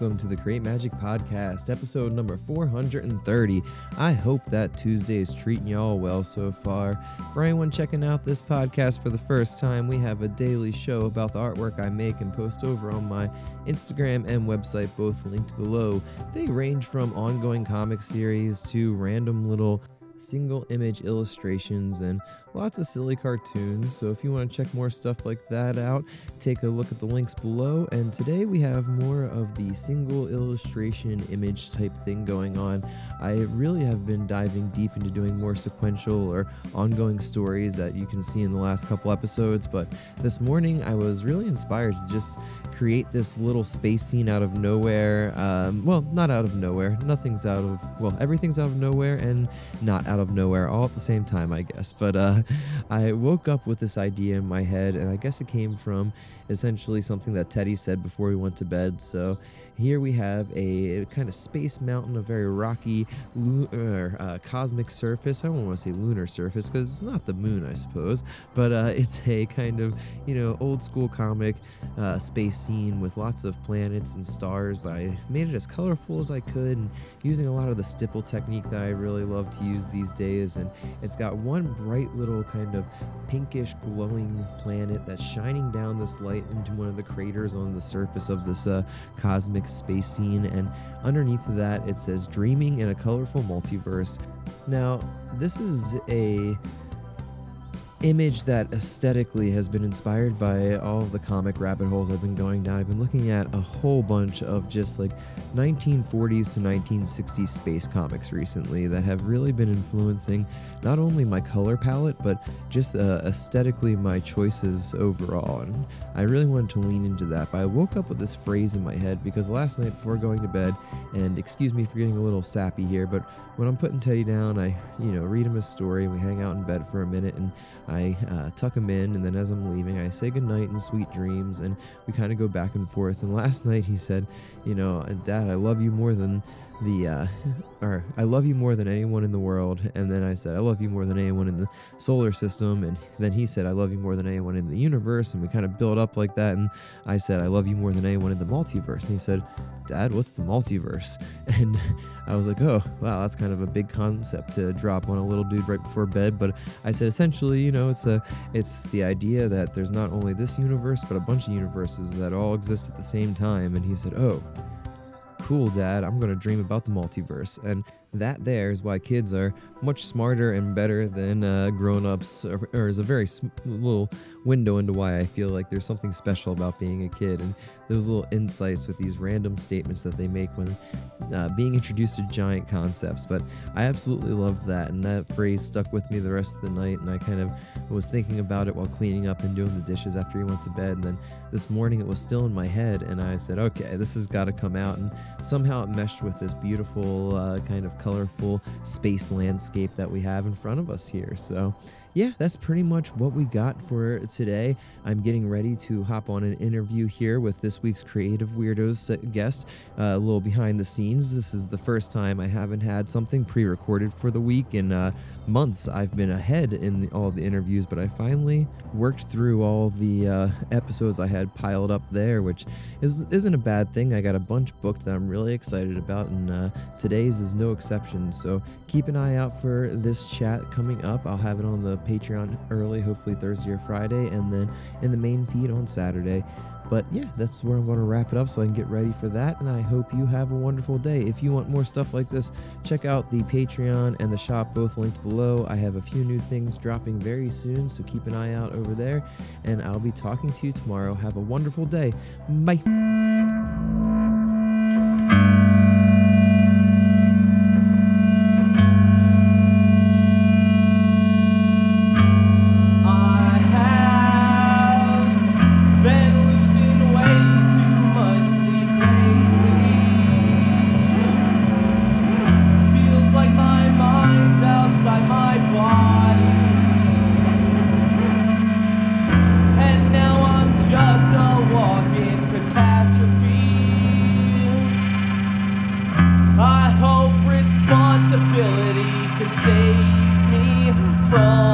welcome to the Create Magic Podcast, episode number 430. I hope that Tuesday is treating y'all well so far. For anyone checking out this podcast for the first time, we have a daily show about the artwork I make and post over on my Instagram and website, both linked below. They range from ongoing comic series to random little single image illustrations and lots of silly cartoons. So if you want to check more stuff like that out, take a look at the links below. And today we have more of the single illustration image type thing going on. I really have been diving deep into doing more sequential or ongoing stories that you can see in the last couple episodes. But this morning I was really inspired to just create this little space scene out of nowhere. Um, well, not out of nowhere. Nothing's out of, well, everything's out of nowhere and not out of nowhere all at the same time, I guess. But uh, I woke up with this idea in my head, and I guess it came from essentially something that Teddy said before we went to bed. So here we have a kind of space mountain, a very rocky lunar, uh, cosmic surface. I don't want to say lunar surface because it's not the moon, I suppose, but uh, it's a kind of you know old school comic uh, space scene with lots of planets and stars. But I made it as colorful as I could, and using a lot of the stipple technique that I really love to use these days. And it's got one bright little kind of pinkish glowing planet that's shining down this light into one of the craters on the surface of this uh, cosmic space scene, and underneath that it says Dreaming in a Colorful Multiverse. Now, this is a image that aesthetically has been inspired by all the comic rabbit holes I've been going down. I've been looking at a whole bunch of just like 1940s to 1960s space comics recently that have really been influencing not only my color palette but just uh, aesthetically my choices overall. And I really wanted to lean into that. But I woke up with this phrase in my head because last night before going to bed, and excuse me for getting a little sappy here, but when I'm putting Teddy down, I you know read him a story and we hang out in bed for a minute and I uh, tuck him in, and then as I'm leaving, I say goodnight and sweet dreams, and we kind of go back and forth. And last night he said, You know, Dad, I love you more than the uh, or I love you more than anyone in the world and then I said I love you more than anyone in the solar system and then he said I love you more than anyone in the universe and we kind of built up like that and I said I love you more than anyone in the multiverse and he said dad what's the multiverse? And I was like oh wow that's kind of a big concept to drop on a little dude right before bed but I said essentially you know it's a it's the idea that there's not only this universe but a bunch of universes that all exist at the same time and he said oh cool, Dad, I'm to dream about the multiverse. And that there is why kids are much smarter and better than uh, grown-ups or, or, is a very sm- little window into why i feel like there's something special about being a kid. And those little insights with these random statements that they make when uh, being introduced to giant concepts. But i absolutely loved that and that phrase stuck with me the rest of the night and i kind of was thinking about it while cleaning up and doing the dishes after he went to bed. And then this morning it was still in my head and i said okay this has got to come out. And somehow it meshed with this beautiful uh, kind of colorful space landscape that we have in front of us here. So, yeah, that's pretty much what we got for today. I'm getting ready to hop on an interview here with this week's Creative Weirdos guest, uh, a little behind the scenes. This is the first time I haven't had something pre recorded for the week, and uh, months I've been ahead in the, all the interviews, but I finally worked through all the uh, episodes I had piled up there, which is, isn't a bad thing. I got a bunch booked that I'm really excited about, and uh, today's is no exception. So keep an eye out for this chat coming up. I'll have it on the Patreon early, hopefully Thursday or Friday, and then in the main feed on Saturday. But yeah, that's where I'm going to wrap it up so I can get ready for that. And I hope you have a wonderful day. If you want more stuff like this, check out the Patreon and the shop, both linked below. I have a few new things dropping very soon, so keep an eye out over there. And I'll be talking to you tomorrow. Have a wonderful day. Bye. disability can save me from.